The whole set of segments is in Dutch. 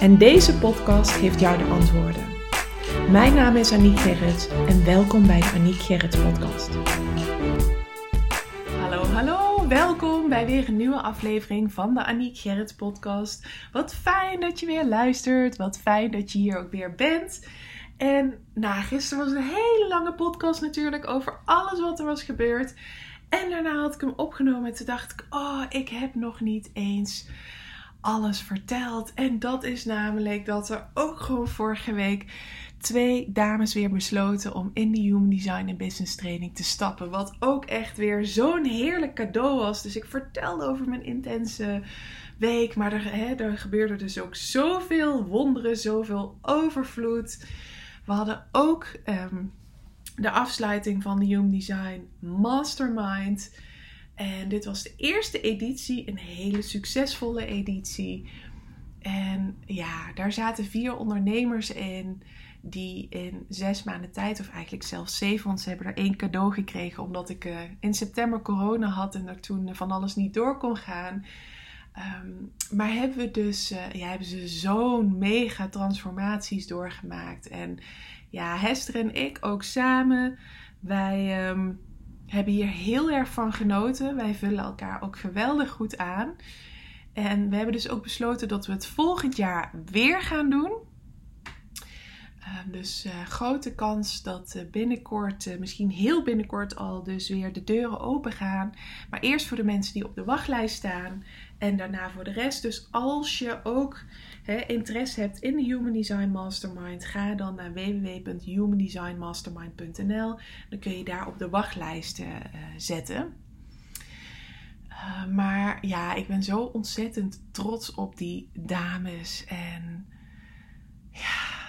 En deze podcast geeft jou de antwoorden. Mijn naam is Aniek Gerrits en welkom bij de Aniek Gerrits podcast. Hallo, hallo, welkom bij weer een nieuwe aflevering van de Aniek Gerrits podcast. Wat fijn dat je weer luistert, wat fijn dat je hier ook weer bent. En nou, gisteren was een hele lange podcast natuurlijk over alles wat er was gebeurd. En daarna had ik hem opgenomen en toen dacht ik, oh, ik heb nog niet eens alles verteld. En dat is namelijk dat er ook gewoon vorige week twee dames weer besloten om in de Human Design en Business Training te stappen. Wat ook echt weer zo'n heerlijk cadeau was. Dus ik vertelde over mijn intense week. Maar er, hè, er gebeurde dus ook zoveel wonderen, zoveel overvloed. We hadden ook ehm, de afsluiting van de Human Design Mastermind. En dit was de eerste editie, een hele succesvolle editie. En ja, daar zaten vier ondernemers in die in zes maanden tijd, of eigenlijk zelfs zeven, want ze hebben er één cadeau gekregen omdat ik uh, in september corona had en er toen van alles niet door kon gaan. Um, maar hebben we dus, uh, ja, hebben ze zo'n mega transformaties doorgemaakt. En ja, Hester en ik ook samen, wij. Um, hebben hier heel erg van genoten. Wij vullen elkaar ook geweldig goed aan. En we hebben dus ook besloten dat we het volgend jaar weer gaan doen. Uh, dus uh, grote kans dat uh, binnenkort, misschien heel binnenkort al, dus weer de deuren open gaan. Maar eerst voor de mensen die op de wachtlijst staan en daarna voor de rest. Dus als je ook hè, interesse hebt in de Human Design Mastermind, ga dan naar www.humandesignmastermind.nl. Dan kun je daar op de wachtlijst uh, zetten. Uh, maar ja, ik ben zo ontzettend trots op die dames. En ja,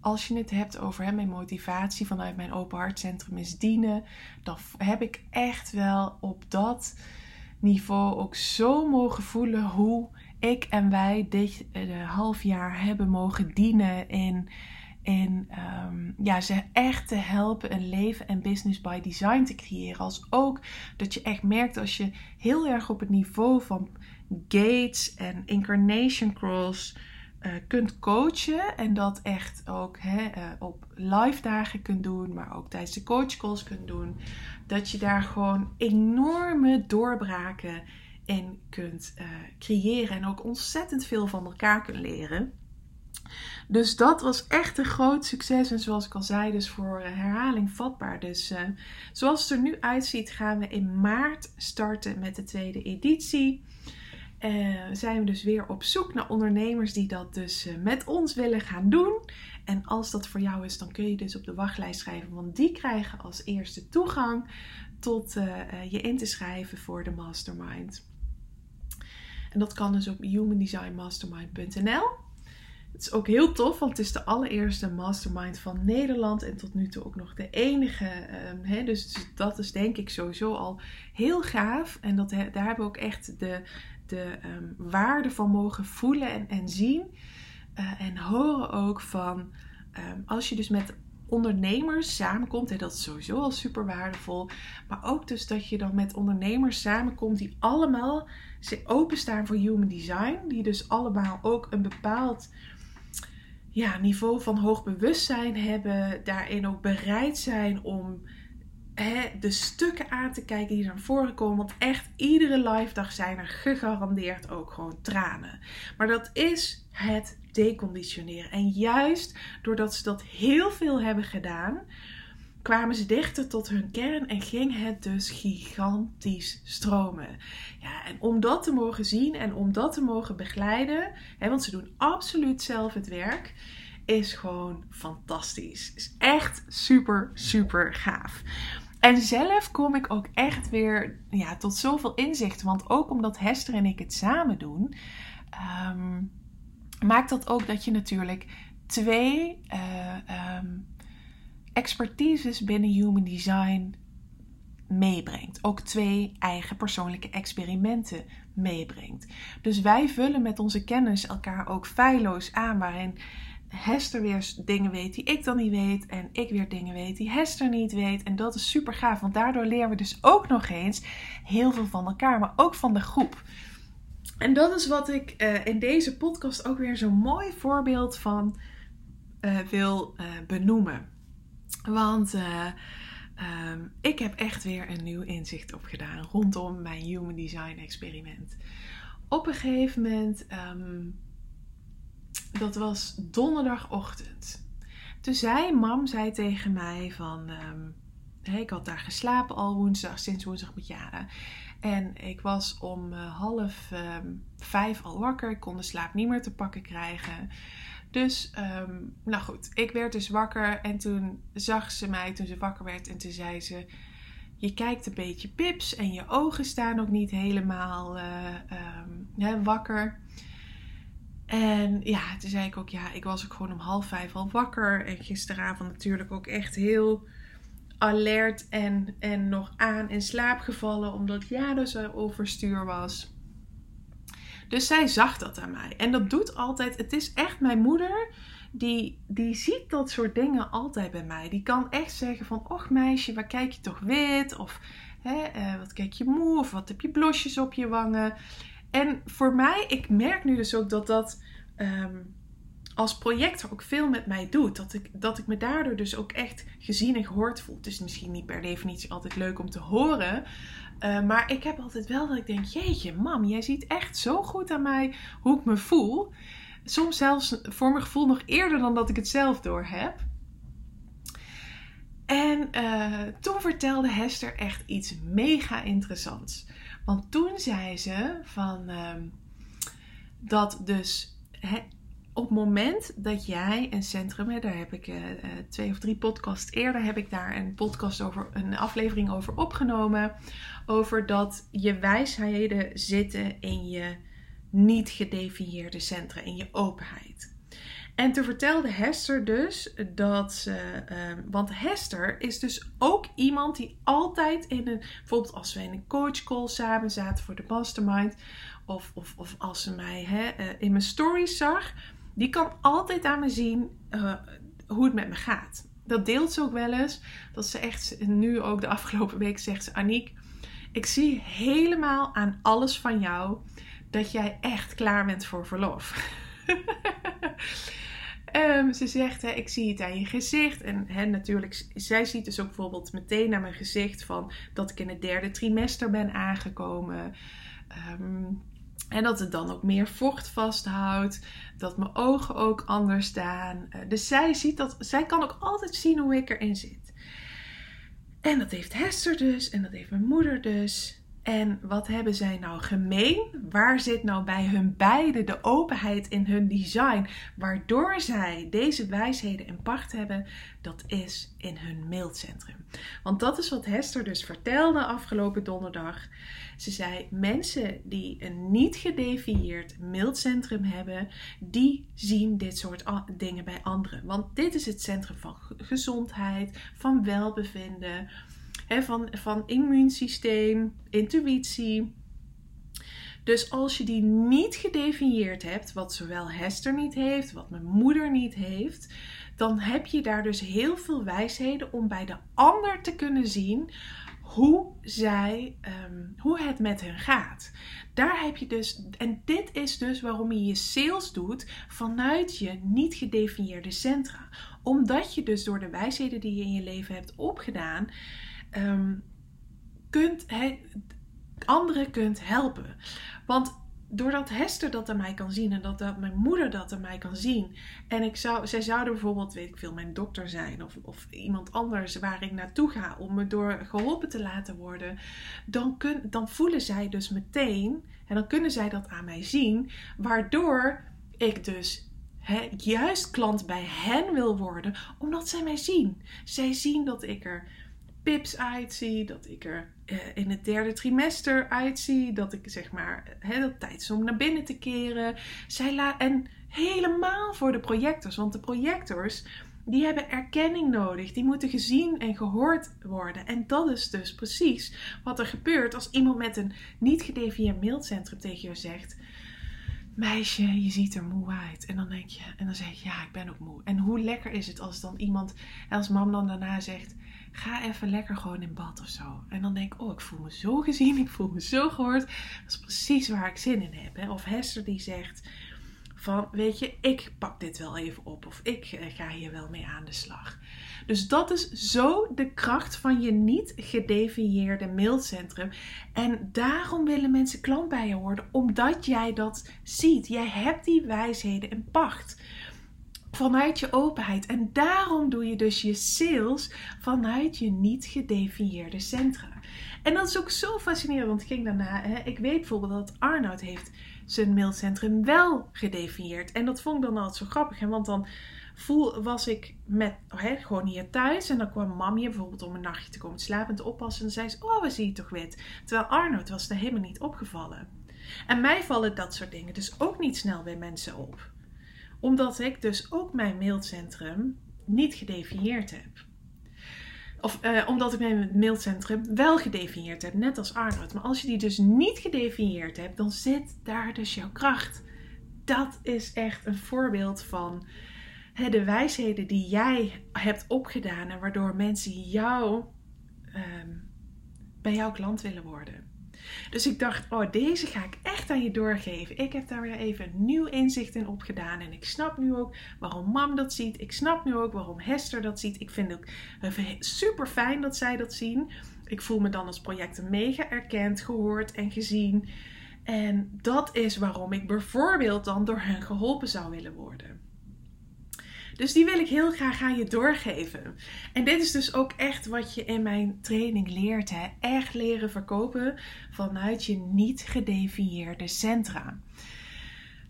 als je het hebt over mijn motivatie vanuit mijn open hartcentrum is dienen, dan heb ik echt wel op dat niveau ook zo mogen voelen hoe ik en wij dit uh, half jaar hebben mogen dienen in, in um, ja, ze echt te helpen een leven en business by design te creëren. Als ook dat je echt merkt als je heel erg op het niveau van Gates en Incarnation Cross uh, kunt coachen en dat echt ook hè, uh, op live dagen kunt doen, maar ook tijdens de coachcalls kunt doen, dat je daar gewoon enorme doorbraken in kunt uh, creëren en ook ontzettend veel van elkaar kunt leren. Dus dat was echt een groot succes. En zoals ik al zei, dus voor herhaling vatbaar. Dus uh, zoals het er nu uitziet, gaan we in maart starten met de tweede editie. Zijn we dus weer op zoek naar ondernemers die dat dus met ons willen gaan doen. En als dat voor jou is, dan kun je dus op de wachtlijst schrijven, want die krijgen als eerste toegang tot je in te schrijven voor de mastermind. En dat kan dus op humandesignmastermind.nl. Het is ook heel tof, want het is de allereerste mastermind van Nederland en tot nu toe ook nog de enige. Hè, dus dat is denk ik sowieso al heel gaaf. En dat, daar hebben we ook echt de, de um, waarde van mogen voelen en, en zien. Uh, en horen ook van um, als je dus met ondernemers samenkomt, en dat is sowieso al super waardevol. Maar ook dus dat je dan met ondernemers samenkomt die allemaal openstaan voor human design. Die dus allemaal ook een bepaald ja, niveau van hoog bewustzijn hebben. Daarin ook bereid zijn om hè, de stukken aan te kijken die naar voren komen. Want echt iedere live dag zijn er gegarandeerd ook gewoon tranen. Maar dat is het deconditioneren. En juist doordat ze dat heel veel hebben gedaan, kwamen ze dichter tot hun kern en ging het dus gigantisch stromen. Ja, en om dat te mogen zien en om dat te mogen begeleiden, hè, want ze doen absoluut zelf het werk, is gewoon fantastisch. Is echt super, super gaaf. En zelf kom ik ook echt weer ja, tot zoveel inzichten. Want ook omdat Hester en ik het samen doen, um, maakt dat ook dat je natuurlijk twee uh, um, expertises binnen Human Design meebrengt. Ook twee eigen persoonlijke experimenten meebrengt. Dus wij vullen met onze kennis elkaar ook feilloos aan, waarin Hester weer dingen weet die ik dan niet weet. En ik weer dingen weet die Hester niet weet. En dat is super gaaf, want daardoor leren we dus ook nog eens heel veel van elkaar, maar ook van de groep. En dat is wat ik uh, in deze podcast ook weer zo'n mooi voorbeeld van uh, wil uh, benoemen. Want um, ik heb echt weer een nieuw inzicht opgedaan rondom mijn Human Design experiment. Op een gegeven moment, um, dat was donderdagochtend. Toen zei mam zei tegen mij van, hey, ik had daar geslapen al woensdag, sinds woensdag met jaren. En ik was om uh, half um, vijf al wakker. Ik kon de slaap niet meer te pakken krijgen. Dus, um, nou goed, ik werd dus wakker. En toen zag ze mij toen ze wakker werd. En toen zei ze: Je kijkt een beetje pips. En je ogen staan ook niet helemaal uh, um, hè, wakker. En ja, toen zei ik ook: Ja, ik was ook gewoon om half vijf al wakker. En gisteravond natuurlijk ook echt heel alert en, en nog aan in slaap gevallen omdat ja zo overstuur was. Dus zij zag dat aan mij. En dat doet altijd, het is echt mijn moeder, die, die ziet dat soort dingen altijd bij mij. Die kan echt zeggen van, och meisje, waar kijk je toch wit? Of hè, uh, wat kijk je moe? Of wat heb je blosjes op je wangen? En voor mij, ik merk nu dus ook dat dat... Um, als projector ook veel met mij doet. Dat ik, dat ik me daardoor dus ook echt gezien en gehoord voel. Het is misschien niet per definitie altijd leuk om te horen. Uh, maar ik heb altijd wel dat ik denk: jeetje, mam, jij ziet echt zo goed aan mij hoe ik me voel. Soms zelfs voor mijn gevoel nog eerder dan dat ik het zelf door heb. En uh, toen vertelde Hester echt iets mega interessants. Want toen zei ze van uh, dat dus op het moment dat jij een centrum, daar heb ik uh, twee of drie podcasts eerder, heb ik daar een podcast over, een aflevering over opgenomen. Over dat je wijsheden zitten in je niet gedefinieerde centra, in je openheid. En toen vertelde Hester dus dat ze. Uh, want Hester is dus ook iemand die altijd in een. Bijvoorbeeld als we in een coachcall samen zaten voor de mastermind. Of, of, of als ze mij uh, in mijn stories zag die kan altijd aan me zien uh, hoe het met me gaat. Dat deelt ze ook wel eens. Dat ze echt, nu ook de afgelopen week zegt ze, Aniek, ik zie helemaal aan alles van jou dat jij echt klaar bent voor verlof. um, ze zegt, hè, ik zie het aan je gezicht. En hè, natuurlijk, zij ziet dus ook bijvoorbeeld meteen aan mijn gezicht van dat ik in het derde trimester ben aangekomen. Um, en dat het dan ook meer vocht vasthoudt. Dat mijn ogen ook anders staan. Eh, dus zij ziet dat. Zij kan ook altijd zien hoe ik erin zit. En dat heeft Hester dus. En dat heeft mijn moeder dus. En wat hebben zij nou gemeen? Waar zit nou bij hun beiden de openheid in hun design, waardoor zij deze wijsheden in pacht hebben? Dat is in hun mailcentrum. Want dat is wat Hester dus vertelde afgelopen donderdag. Ze zei: mensen die een niet gedefinieerd mailcentrum hebben, die zien dit soort dingen bij anderen. Want dit is het centrum van gezondheid, van welbevinden van, van immuunsysteem, intuïtie. Dus als je die niet gedefinieerd hebt, wat zowel Hester niet heeft, wat mijn moeder niet heeft, dan heb je daar dus heel veel wijsheden om bij de ander te kunnen zien hoe zij, um, hoe het met hen gaat. Daar heb je dus, en dit is dus waarom je je sales doet vanuit je niet gedefinieerde centra. Omdat je dus door de wijsheden die je in je leven hebt opgedaan, um, kunt, anderen kunt helpen. Want doordat Hester dat aan mij kan zien en dat, dat mijn moeder dat aan mij kan zien. En ik zou, zij zouden bijvoorbeeld, weet ik veel, mijn dokter zijn of, of iemand anders waar ik naartoe ga om me door geholpen te laten worden. Dan, kun, dan voelen zij dus meteen en dan kunnen zij dat aan mij zien. Waardoor ik dus juist klant bij hen wil worden, omdat zij mij zien. Zij zien dat ik er pips uitzie, dat ik er eh, in het derde trimester uitzie, dat ik zeg maar, hè, dat tijd is om naar binnen te keren. Zij en helemaal voor de projectors, want de projectors die hebben erkenning nodig. Die moeten gezien en gehoord worden. En dat is dus precies wat er gebeurt als iemand met een niet gedefinieerd mailcentrum tegen jou zegt: Meisje, je ziet er moe uit. En dan denk je, en dan zeg je: Ja, ik ben ook moe. En hoe lekker is het als dan iemand, als mam dan daarna zegt: Ga even lekker gewoon in bad of zo. En dan denk ik: Oh, ik voel me zo gezien, ik voel me zo gehoord. Dat is precies waar ik zin in heb. Hè? Of Hester die zegt van, weet je, ik pak dit wel even op of ik eh, ga hier wel mee aan de slag. Dus dat is zo de kracht van je niet gedefinieerde mailcentrum. En daarom willen mensen klant bij je worden, omdat jij dat ziet. Jij hebt die wijsheden in pacht vanuit je openheid. En daarom doe je dus je sales vanuit je niet gedefinieerde centra. En dat is ook zo fascinerend, want ging daarna, hè, ik weet bijvoorbeeld dat Arnoud heeft zijn mailcentrum wel gedefinieerd. En dat vond ik dan altijd zo grappig, hè, want dan voel, was ik met, hè, gewoon hier thuis en dan kwam mam hier bijvoorbeeld om een nachtje te komen slapen en te oppassen. En dan zei ze, oh, we zien je toch wit. Terwijl Arnoud was er helemaal niet opgevallen. En mij vallen dat soort dingen dus ook niet snel bij mensen op. Omdat ik dus ook mijn mailcentrum niet gedefinieerd heb. Of eh, omdat ik mijn mailcentrum wel gedefinieerd heb, net als Arnold. Maar als je die dus niet gedefinieerd hebt, dan zit daar dus jouw kracht. Dat is echt een voorbeeld van hè, de wijsheden die jij hebt opgedaan en waardoor mensen jou ehm, bij jouw klant willen worden. Dus ik dacht, oh, deze ga ik echt aan je doorgeven. Ik heb daar weer even nieuw inzicht in opgedaan. En ik snap nu ook waarom mam dat ziet. Ik snap nu ook waarom Hester dat ziet. Ik vind het super fijn dat zij dat zien. Ik voel me dan als projecten mega erkend, gehoord en gezien. En dat is waarom ik bijvoorbeeld dan door hen geholpen zou willen worden. Dus die wil ik heel graag aan je doorgeven. En dit is dus ook echt wat je in mijn training leert. Hè? Echt leren verkopen vanuit je niet gedefinieerde centra.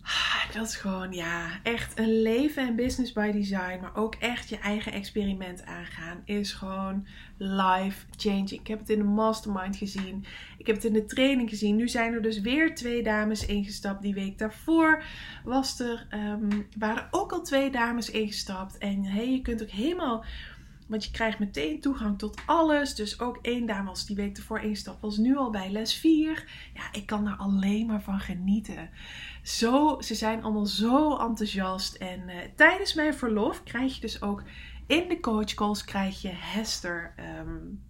Ah, dat is gewoon, ja, echt een leven en business by design, maar ook echt je eigen experiment aangaan, is gewoon life changing. Ik heb het in de mastermind gezien, ik heb het in de training gezien. Nu zijn er dus weer twee dames ingestapt. Die week daarvoor was er, um, waren ook al twee dames ingestapt. En hey, je kunt ook helemaal want je krijgt meteen toegang tot alles. Dus ook één dame die week ervoor ingestapt was nu al bij les 4. Ja, ik kan daar alleen maar van genieten. Zo, ze zijn allemaal zo enthousiast. En uh, tijdens mijn verlof krijg je dus ook in de coachcalls krijg je Hester. Um,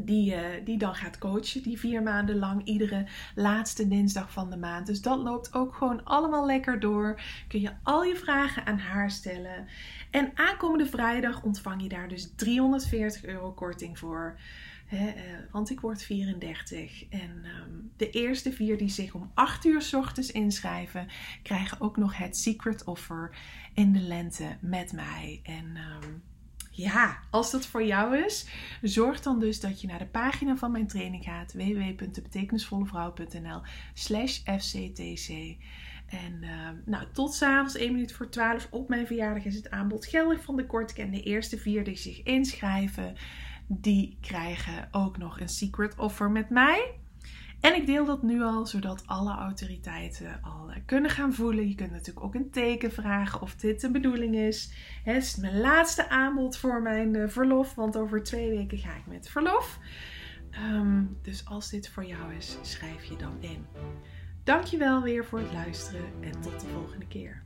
die, uh, die dan gaat coachen, die vier maanden lang, iedere laatste dinsdag van de maand. Dus dat loopt ook gewoon allemaal lekker door. Kun je al je vragen aan haar stellen. En aankomende vrijdag ontvang je daar dus 340 euro korting voor. He, uh, want ik word 34. En um, de eerste vier die zich om 8 uur s ochtends inschrijven, krijgen ook nog het secret offer in de lente met mij. En um, ja, als dat voor jou is, zorg dan dus dat je naar de pagina van mijn training gaat: www.betekenisvollevrouw.nl slash fctc. En uh, nou, tot s'avonds 1 minuut voor 12 op mijn verjaardag is het aanbod geldig van de korting. En de eerste vier die zich inschrijven, die krijgen ook nog een secret offer met mij. En ik deel dat nu al, zodat alle autoriteiten al eh, kunnen gaan voelen. Je kunt natuurlijk ook een teken vragen of dit de bedoeling is. Het is mijn laatste aanbod voor mijn eh, verlof, want over twee weken ga ik met verlof. Um, dus als dit voor jou is, schrijf je dan in. Dankjewel weer voor het luisteren en tot de volgende keer.